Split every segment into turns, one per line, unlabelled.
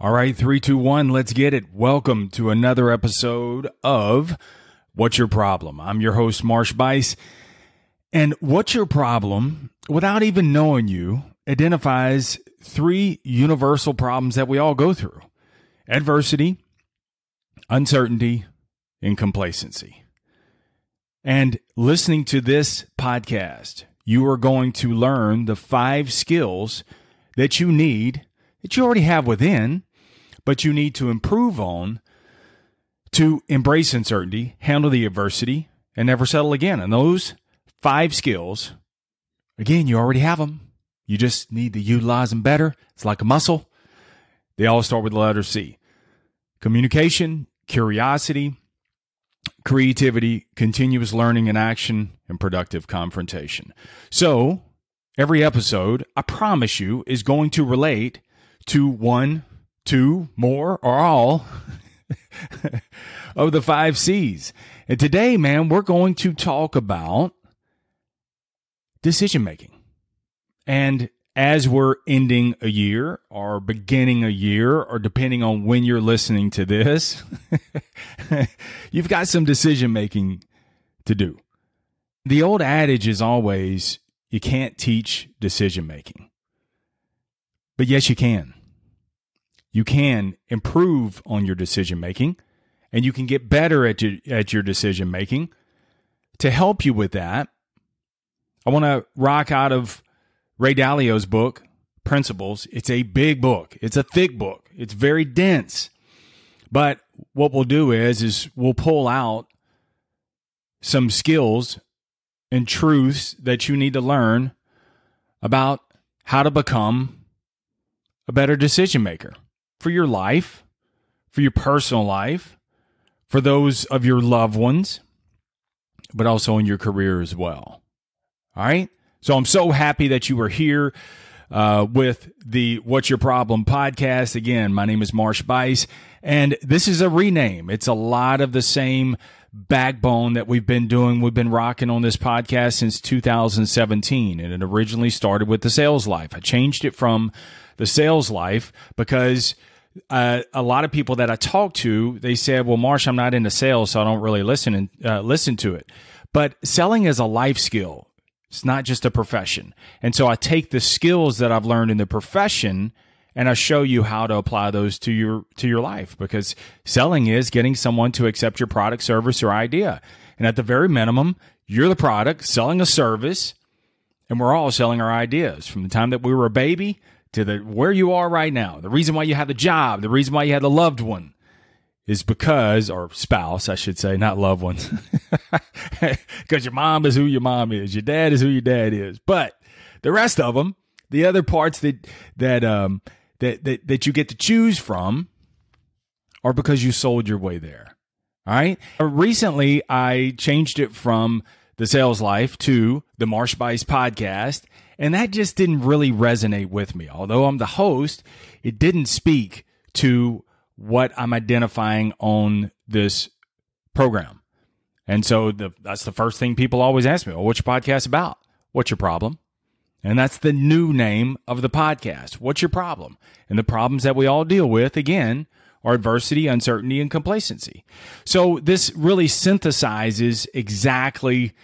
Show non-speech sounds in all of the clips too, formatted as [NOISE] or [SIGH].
All right, three, two, one, let's get it. Welcome to another episode of What's Your Problem? I'm your host, Marsh Bice. And What's Your Problem, without even knowing you, identifies three universal problems that we all go through adversity, uncertainty, and complacency. And listening to this podcast, you are going to learn the five skills that you need, that you already have within but you need to improve on to embrace uncertainty, handle the adversity, and never settle again. And those five skills, again, you already have them. You just need to utilize them better. It's like a muscle. They all start with the letter C communication, curiosity, creativity, continuous learning and action, and productive confrontation. So, every episode, I promise you, is going to relate to one two, more, or all [LAUGHS] of the five C's. And today, man, we're going to talk about decision making. And as we're ending a year or beginning a year, or depending on when you're listening to this, [LAUGHS] you've got some decision making to do. The old adage is always you can't teach decision making, but yes, you can you can improve on your decision making and you can get better at your, at your decision making. To help you with that, I want to rock out of Ray Dalio's book, Principles. It's a big book. It's a thick book. It's very dense. But what we'll do is is we'll pull out some skills and truths that you need to learn about how to become a better decision maker for your life, for your personal life, for those of your loved ones, but also in your career as well. All right. So I'm so happy that you are here uh, with the What's Your Problem podcast. Again, my name is Marsh Bice, and this is a rename. It's a lot of the same backbone that we've been doing. We've been rocking on this podcast since 2017, and it originally started with the sales life. I changed it from the sales life because uh, a lot of people that I talk to, they said, "Well, Marsh, I'm not into sales, so I don't really listen and uh, listen to it." But selling is a life skill; it's not just a profession. And so I take the skills that I've learned in the profession and I show you how to apply those to your to your life because selling is getting someone to accept your product, service, or idea. And at the very minimum, you're the product selling a service, and we're all selling our ideas from the time that we were a baby to the where you are right now. The reason why you have the job, the reason why you have the loved one is because or spouse, I should say, not loved ones. [LAUGHS] Cuz your mom is who your mom is, your dad is who your dad is. But the rest of them, the other parts that that um that that, that you get to choose from are because you sold your way there. All right? Recently I changed it from the sales life to the Marsh Bice podcast and that just didn't really resonate with me. Although I'm the host, it didn't speak to what I'm identifying on this program. And so the, that's the first thing people always ask me, well, what's your podcast about? What's your problem? And that's the new name of the podcast. What's your problem? And the problems that we all deal with, again, are adversity, uncertainty, and complacency. So this really synthesizes exactly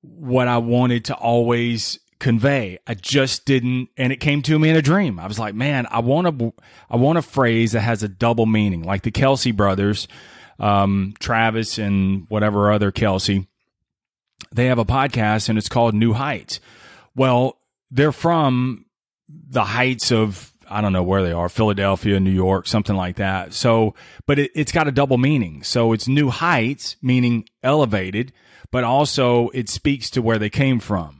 what I wanted to always convey. I just didn't, and it came to me in a dream. I was like, man, I want a, I want a phrase that has a double meaning, like the Kelce brothers, um, Travis and whatever other Kelce. They have a podcast and it's called New Heights. Well, they're from the heights of I don't know where they are, Philadelphia, New York, something like that. So, but it, has got a double meaning. So it's new heights, meaning elevated, but also it speaks to where they came from.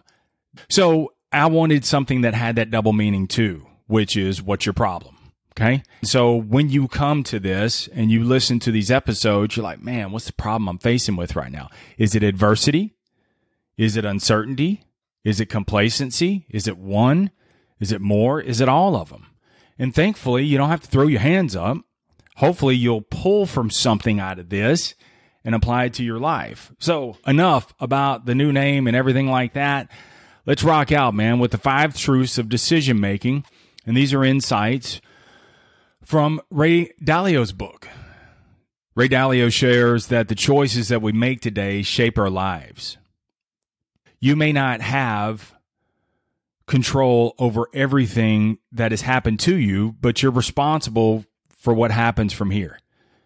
So I wanted something that had that double meaning too, which is what's your problem? Okay. So when you come to this and you listen to these episodes, you're like, man, what's the problem I'm facing with right now? Is it adversity? Is it uncertainty? Is it complacency? Is it one? Is it more? Is it all of them? And thankfully, you don't have to throw your hands up. Hopefully, you'll pull from something out of this and apply it to your life. So, enough about the new name and everything like that. Let's rock out, man, with the five truths of decision making. And these are insights from Ray Dalio's book. Ray Dalio shares that the choices that we make today shape our lives. You may not have control over everything that has happened to you, but you're responsible for what happens from here.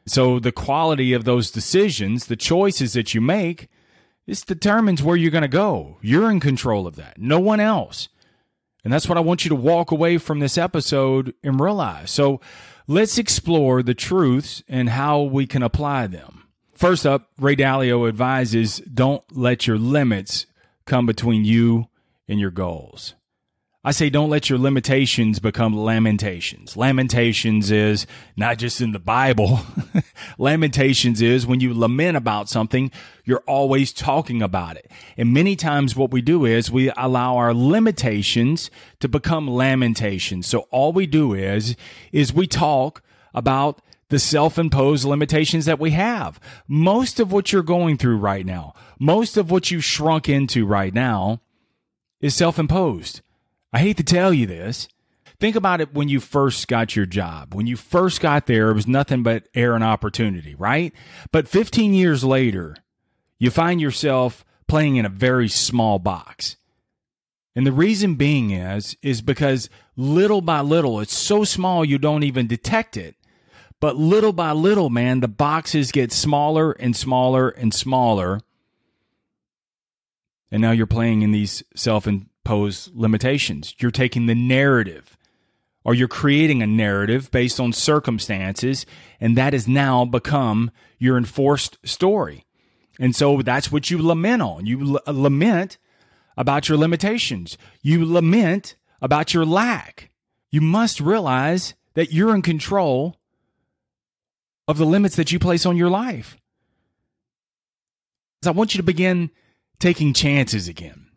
So the quality of those decisions, the choices that you make, this determines where you're going to go. You're in control of that. No one else. And that's what I want you to walk away from this episode and realize. So let's explore the truths and how we can apply them. First up, Ray Dalio advises don't let your limits come between you and your goals. I say don't let your limitations become lamentations. Lamentations is not just in the Bible. [LAUGHS] lamentations is when you lament about something, you're always talking about it. And many times what we do is we allow our limitations to become lamentations. So all we do is, is we talk about the self-imposed limitations that we have. Most of what you're going through right now, most of what you've shrunk into right now is self-imposed. I hate to tell you this. Think about it when you first got your job. When you first got there, it was nothing but air and opportunity, right? But 15 years later, you find yourself playing in a very small box. And the reason being is, is because little by little, it's so small you don't even detect it. But little by little, man, the boxes get smaller and smaller and smaller. And now you're playing in these self pose limitations. You're taking the narrative or you're creating a narrative based on circumstances, and that has now become your enforced story. And so that's what you lament on. You l- uh, lament about your limitations. You lament about your lack. You must realize that you're in control of the limits that you place on your life. So I want you to begin taking chances again.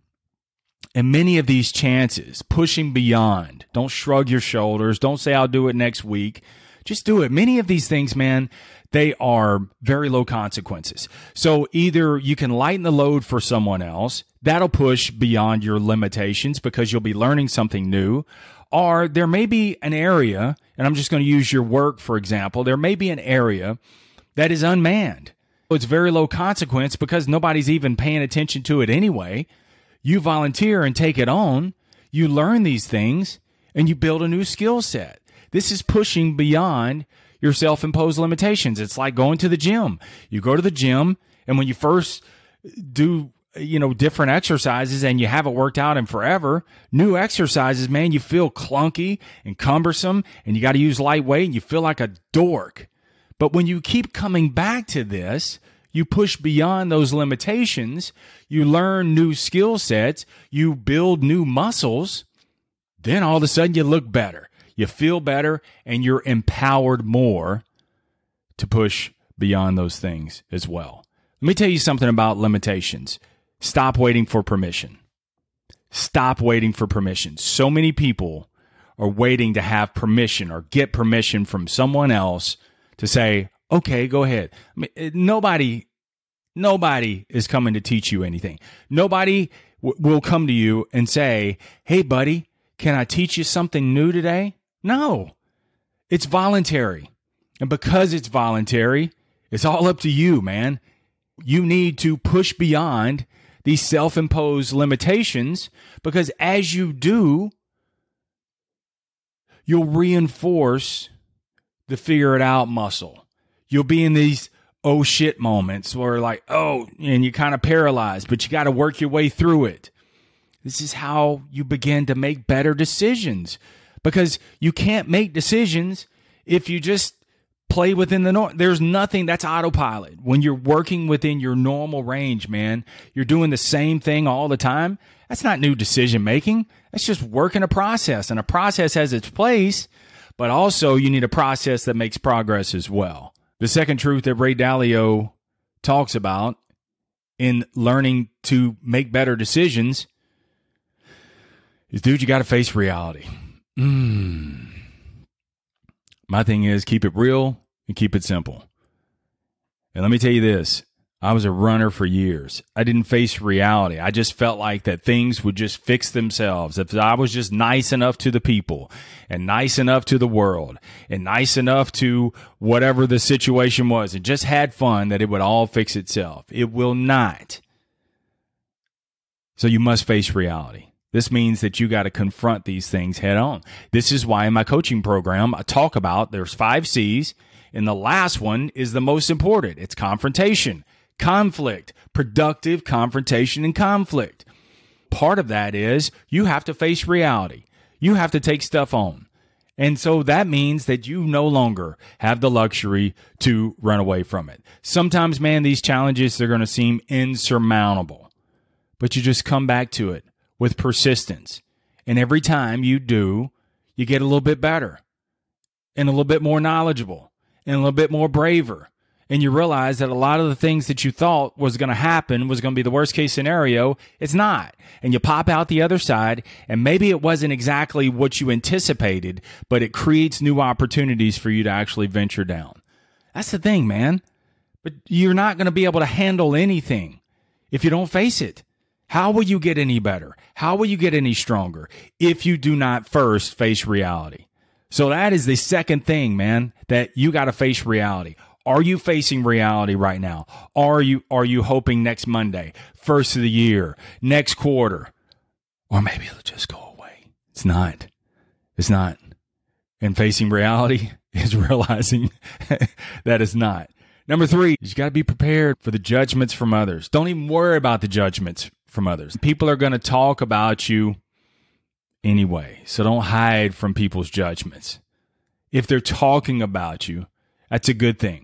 And many of these chances, pushing beyond, don't shrug your shoulders, don't say, I'll do it next week. Just do it. Many of these things, man, they are very low consequences. So either you can lighten the load for someone else, that'll push beyond your limitations because you'll be learning something new. Or there may be an area, and I'm just going to use your work for example, there may be an area that is unmanned. It's very low consequence because nobody's even paying attention to it anyway. You volunteer and take it on, you learn these things, and you build a new skill set. This is pushing beyond your self imposed limitations. It's like going to the gym. You go to the gym, and when you first do you know different exercises and you haven't worked out in forever new exercises man you feel clunky and cumbersome and you got to use lightweight and you feel like a dork but when you keep coming back to this you push beyond those limitations, you learn new skill sets, you build new muscles, then all of a sudden you look better, you feel better, and you're empowered more to push beyond those things as well. Let me tell you something about limitations. Stop waiting for permission. Stop waiting for permission. So many people are waiting to have permission or get permission from someone else to say, okay, go ahead. I mean, eh, nobody, nobody is coming to teach you anything. Nobody w- will come to you and say, hey, buddy, can I teach you something new today? No, it's voluntary. And because it's voluntary, it's all up to you, man. You need to push beyond these self imposed limitations because as you do, you'll reinforce the figure it out muscle you'll be in these oh shit moments where like oh and you kind of paralyzed but you got to work your way through it. This is how you begin to make better decisions. Because you can't make decisions if you just play within the norm there's nothing that's autopilot. When you're working within your normal range man you're doing the same thing all the time that's not new decision making. That's just working a process and a process has its place but also you need a process that makes progress as well the second truth that Ray Dalio talks about in learning to make better decisions is dude, you got to face reality. Mm. My thing is keep it real and keep it simple. And let me tell you this I was a runner for years. I didn't face reality. I just felt like that things would just fix themselves. If I was just nice enough to the people and nice enough to the world and nice enough to whatever the situation was and just had fun, that it would all fix itself. It will not. So you must face reality. This means that you got to confront these things head on. This is why in my coaching program, I talk about there's five C's and the last one is the most important. It's confrontation conflict, productive confrontation and conflict. Part of that is you have to face reality. You have to take stuff on. And so that means that you no longer have the luxury to run away from it. Sometimes, man, these challenges, they're going to seem insurmountable, but you just come back to it with persistence. And every time you do, you get a little bit better and a little bit more knowledgeable and a little bit more braver and you realize that a lot of the things that you thought was going to happen was going to be the worst case scenario, it's not. And you pop out the other side, and maybe it wasn't exactly what you anticipated, but it creates new opportunities for you to actually venture down. That's the thing, man. But you're not going to be able to handle anything if you don't face it. How will you get any better? How will you get any stronger if you do not first face reality? So that is the second thing, man, that you got to face reality. Are you facing reality right now? Are you are you hoping next Monday, first of the year, next quarter, or maybe it'll just go away? It's not. It's not. And facing reality [LAUGHS] is realizing [LAUGHS] that it's not. Number three, you got to be prepared for the judgments from others. Don't even worry about the judgments from others. People are going to talk about you anyway. So don't hide from people's judgments. If they're talking about you, that's a good thing.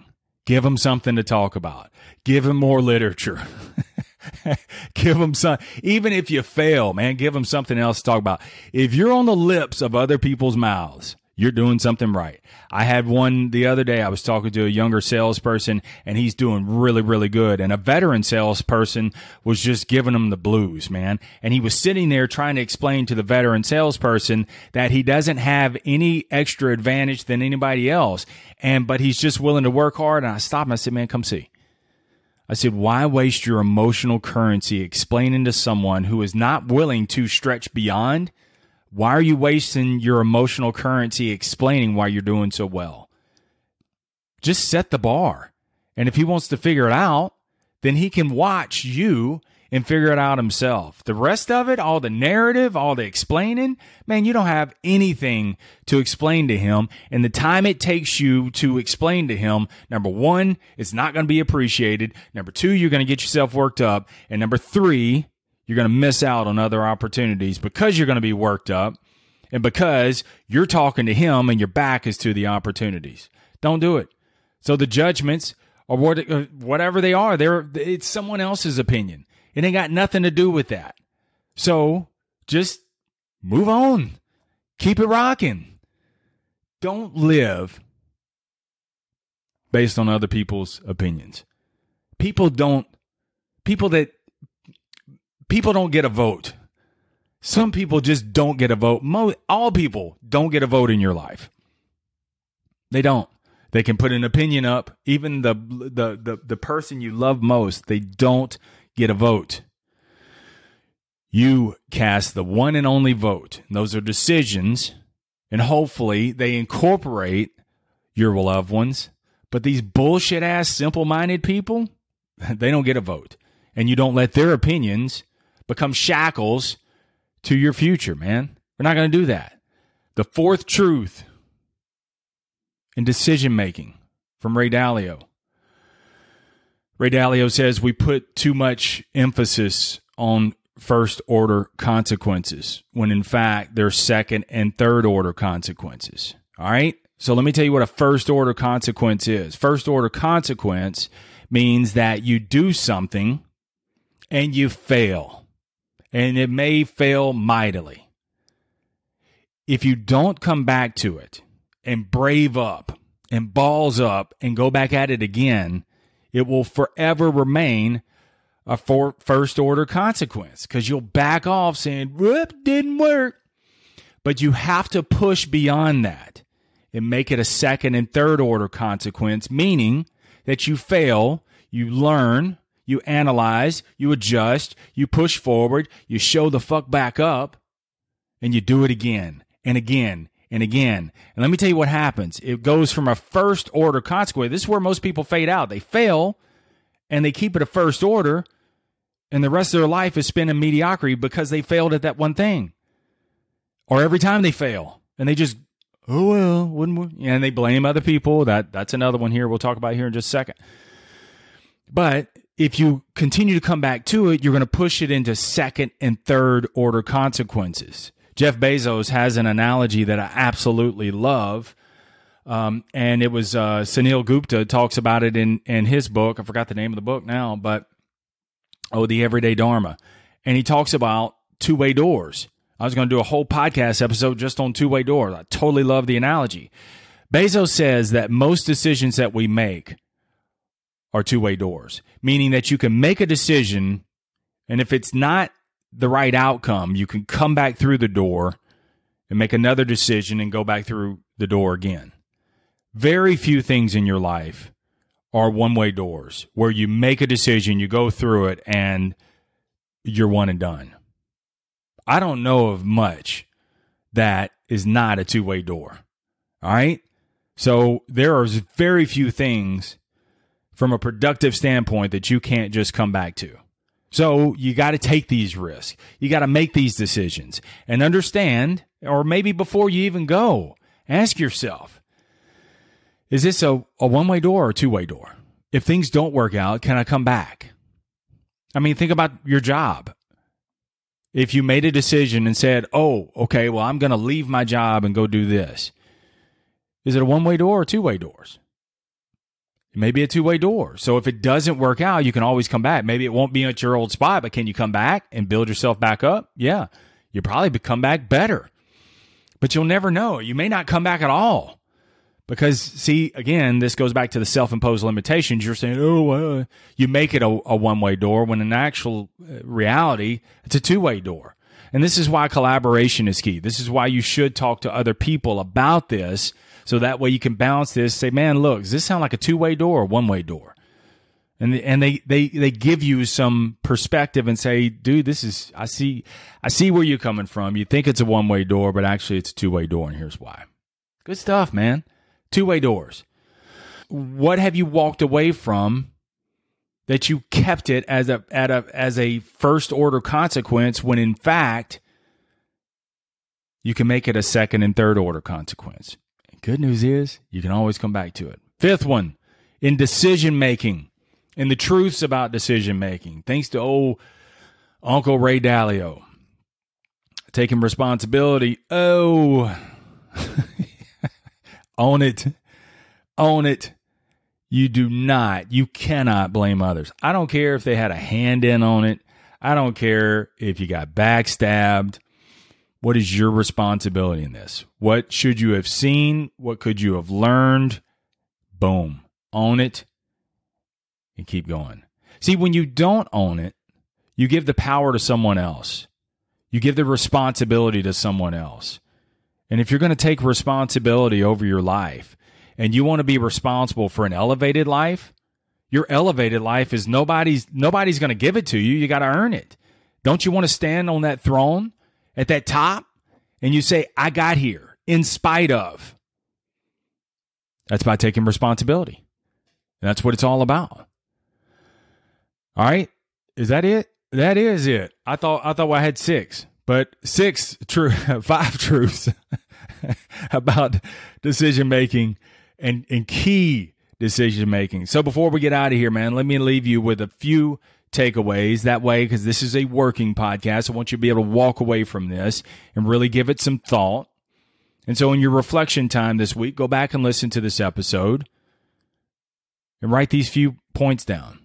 Give them something to talk about. Give them more literature. [LAUGHS] give them some, even if you fail, man, give them something else to talk about. If you're on the lips of other people's mouths, you're doing something right. I had one the other day. I was talking to a younger salesperson and he's doing really, really good. And a veteran salesperson was just giving him the blues, man. And he was sitting there trying to explain to the veteran salesperson that he doesn't have any extra advantage than anybody else. And, but he's just willing to work hard. And I stopped him. I said, man, come see. I said, why waste your emotional currency explaining to someone who is not willing to stretch beyond why are you wasting your emotional currency explaining why you're doing so well? Just set the bar. And if he wants to figure it out, then he can watch you and figure it out himself. The rest of it, all the narrative, all the explaining, man, you don't have anything to explain to him. And the time it takes you to explain to him, number one, it's not going to be appreciated. Number two, you're going to get yourself worked up. And number three, you're going to miss out on other opportunities because you're going to be worked up and because you're talking to him and your back is to the opportunities. Don't do it. So the judgments or what, uh, whatever they are, they're, it's someone else's opinion. It ain't got nothing to do with that. So just move on. Keep it rocking. Don't live based on other people's opinions. People don't, people that people don't get a vote. Some people just don't get a vote. Mo- all people don't get a vote in your life. They don't. They can put an opinion up. Even the, the the the person you love most, they don't get a vote. You cast the one and only vote. And those are decisions, and hopefully they incorporate your loved ones. But these bullshit ass simple minded people, [LAUGHS] they don't get a vote. And you don't let their opinions become shackles to your future, man. We're not going to do that. The fourth truth in decision making from Ray Dalio. Ray Dalio says we put too much emphasis on first order consequences when in fact they're second and third order consequences. All right. So let me tell you what a first order consequence is. First order consequence means that you do something and you fail and it may fail mightily. If you don't come back to it and brave up and balls up and go back at it again, it will forever remain a for first order consequence because you'll back off saying, whoop, didn't work. But you have to push beyond that and make it a second and third order consequence, meaning that you fail, you learn, you analyze, you adjust, you push forward, you show the fuck back up, and you do it again and again and again. And let me tell you what happens. It goes from a first order consequence. This is where most people fade out. They fail and they keep it a first order, and the rest of their life is spent in mediocrity because they failed at that one thing. Or every time they fail, and they just, oh well, wouldn't we? And they blame other people. That that's another one here we'll talk about here in just a second. But if you continue to come back to it, you're going to push it into second and third order consequences. Jeff Bezos has an analogy that I absolutely love. Um, and it was uh, Suneel Gupta talks about it in in his book. I forgot the name of the book now, but oh, the Everyday Dharma, and he talks about two way doors. I was going to do a whole podcast episode just on two way doors. I totally love the analogy. Bezos says that most decisions that we make are two way doors, meaning that you can make a decision, and if it's not the right outcome, you can come back through the door and make another decision and go back through the door again. Very few things in your life are one way doors where you make a decision, you go through it, and you're one and done. I don't know of much that is not a two way door. All right. So there are very few things from a productive standpoint that you can't just come back to. So you got to take these risks. You got to make these decisions and understand, or maybe before you even go, ask yourself is this a, a one way door or a two way door? If things don't work out, can I come back? I mean, think about your job. If you made a decision and said, oh, okay, well, I'm going to leave my job and go do this, is it a one way door or two way doors? It may be a two way door. So if it doesn't work out, you can always come back. Maybe it won't be at your old spot, but can you come back and build yourself back up? Yeah. You'll probably come back better. But you'll never know. You may not come back at all. Because, see, again, this goes back to the self imposed limitations. You're saying, oh, you make it a, a one way door when in actual uh, reality, it's a two way door. And this is why collaboration is key. This is why you should talk to other people about this so that way you can balance this. Say, man, look, does this sound like a two way door or one way door? And and they, they they give you some perspective and say, dude, this is I see I see where you're coming from. You think it's a one way door, but actually it's a two way door, and here's why. Good stuff, man. Two way doors. What have you walked away from that you kept it as a at a as a first order consequence when in fact you can make it a second and third order consequence? Good news is you can always come back to it. Fifth one, in decision making, in the truths about decision making. Thanks to old Uncle Ray Dalio. Taking responsibility. Oh, [LAUGHS] own it. Own it. You do not, you cannot blame others. I don't care if they had a hand in on it. I don't care if you got backstabbed. What is your responsibility in this? What should you have seen? What could you have learned? Boom. Own it and keep going. See, when you don't own it, you give the power to someone else. You give the responsibility to someone else. And if you're going to take responsibility over your life and you want to be responsible for an elevated life, your elevated life is nobody's nobody's going to give it to you. You got to earn it. Don't you want to stand on that throne at that top and you say, I got here in spite of. That's by taking responsibility. And that's what it's all about. All right. Is that it? That is it. I thought I thought I had six, but six true [LAUGHS] five truths [LAUGHS] about decision making and, and key decision making. So before we get out of here, man, let me leave you with a few takeaways that way because this is a working podcast. I want you to be able to walk away from this and really give it some thought. And so, in your reflection time this week, go back and listen to this episode and write these few points down.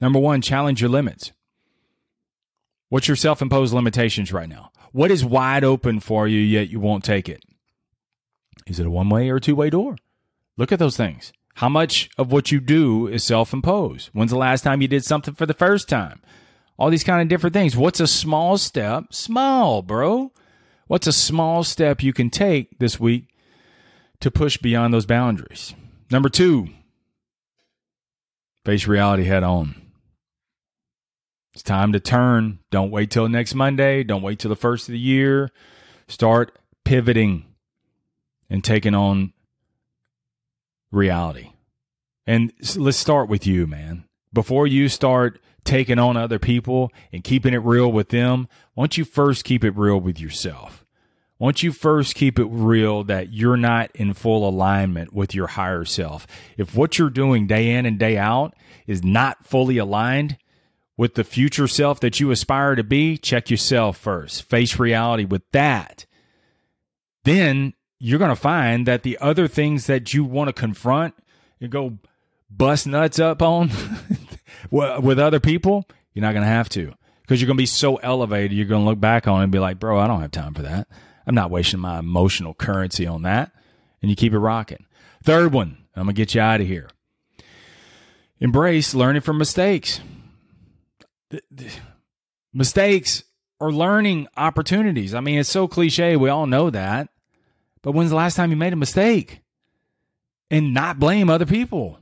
Number one, challenge your limits. What's your self imposed limitations right now? What is wide open for you, yet you won't take it? Is it a one way or two way door? Look at those things. How much of what you do is self imposed? When's the last time you did something for the first time? All these kind of different things. What's a small step? Small, bro. What's a small step you can take this week to push beyond those boundaries? Number two, face reality head on. It's time to turn. Don't wait till next Monday. Don't wait till the first of the year. Start pivoting and taking on reality. And let's start with you, man. Before you start taking on other people and keeping it real with them, why don't you first keep it real with yourself? Why don't you first keep it real that you're not in full alignment with your higher self? If what you're doing day in and day out is not fully aligned with the future self that you aspire to be, check yourself first. Face reality with that. Then you're going to find that the other things that you want to confront and go bust nuts up on [LAUGHS] with other people, you're not going to have to because you're going to be so elevated. You're going to look back on it and be like, bro, I don't have time for that. I'm not wasting my emotional currency on that. And you keep it rocking. Third one, I'm going to get you out of here. Embrace learning from mistakes. Mistakes are learning opportunities. I mean, it's so cliche. We all know that. But when's the last time you made a mistake? And not blame other people.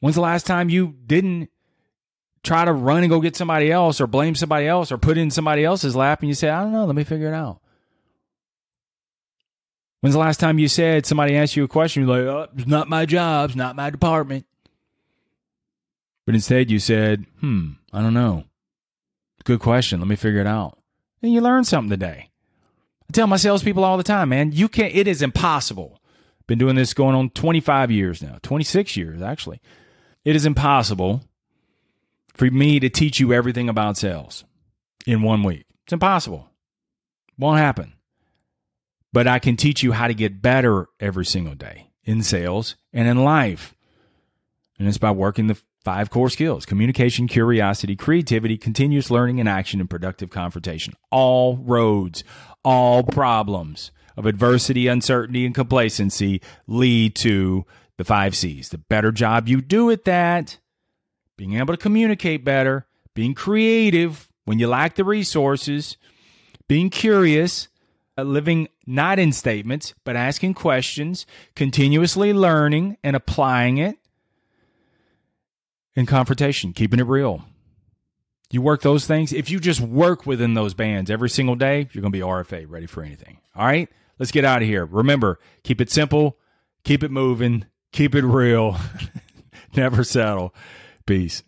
When's the last time you didn't try to run and go get somebody else or blame somebody else or put in somebody else's lap and you say, I don't know, let me figure it out? When's the last time you said somebody asked you a question, you're like, oh, it's not my job, it's not my department. But instead you said, hmm, I don't know. Good question. Let me figure it out. And you learned something today. Tell my salespeople all the time, man, you can't, it is impossible. Been doing this going on 25 years now, 26 years actually. It is impossible for me to teach you everything about sales in one week. It's impossible. Won't happen. But I can teach you how to get better every single day in sales and in life. And it's by working the five core skills communication, curiosity, creativity, continuous learning and action, and productive confrontation. All roads, all problems of adversity, uncertainty, and complacency lead to the five C's. The better job you do at that, being able to communicate better, being creative when you lack the resources, being curious, uh, living not in statements, but asking questions, continuously learning and applying it, and confrontation, keeping it real. You work those things. If you just work within those bands every single day, you're going to be RFA, ready for anything. All right, let's get out of here. Remember, keep it simple, keep it moving, keep it real, [LAUGHS] never settle. Peace.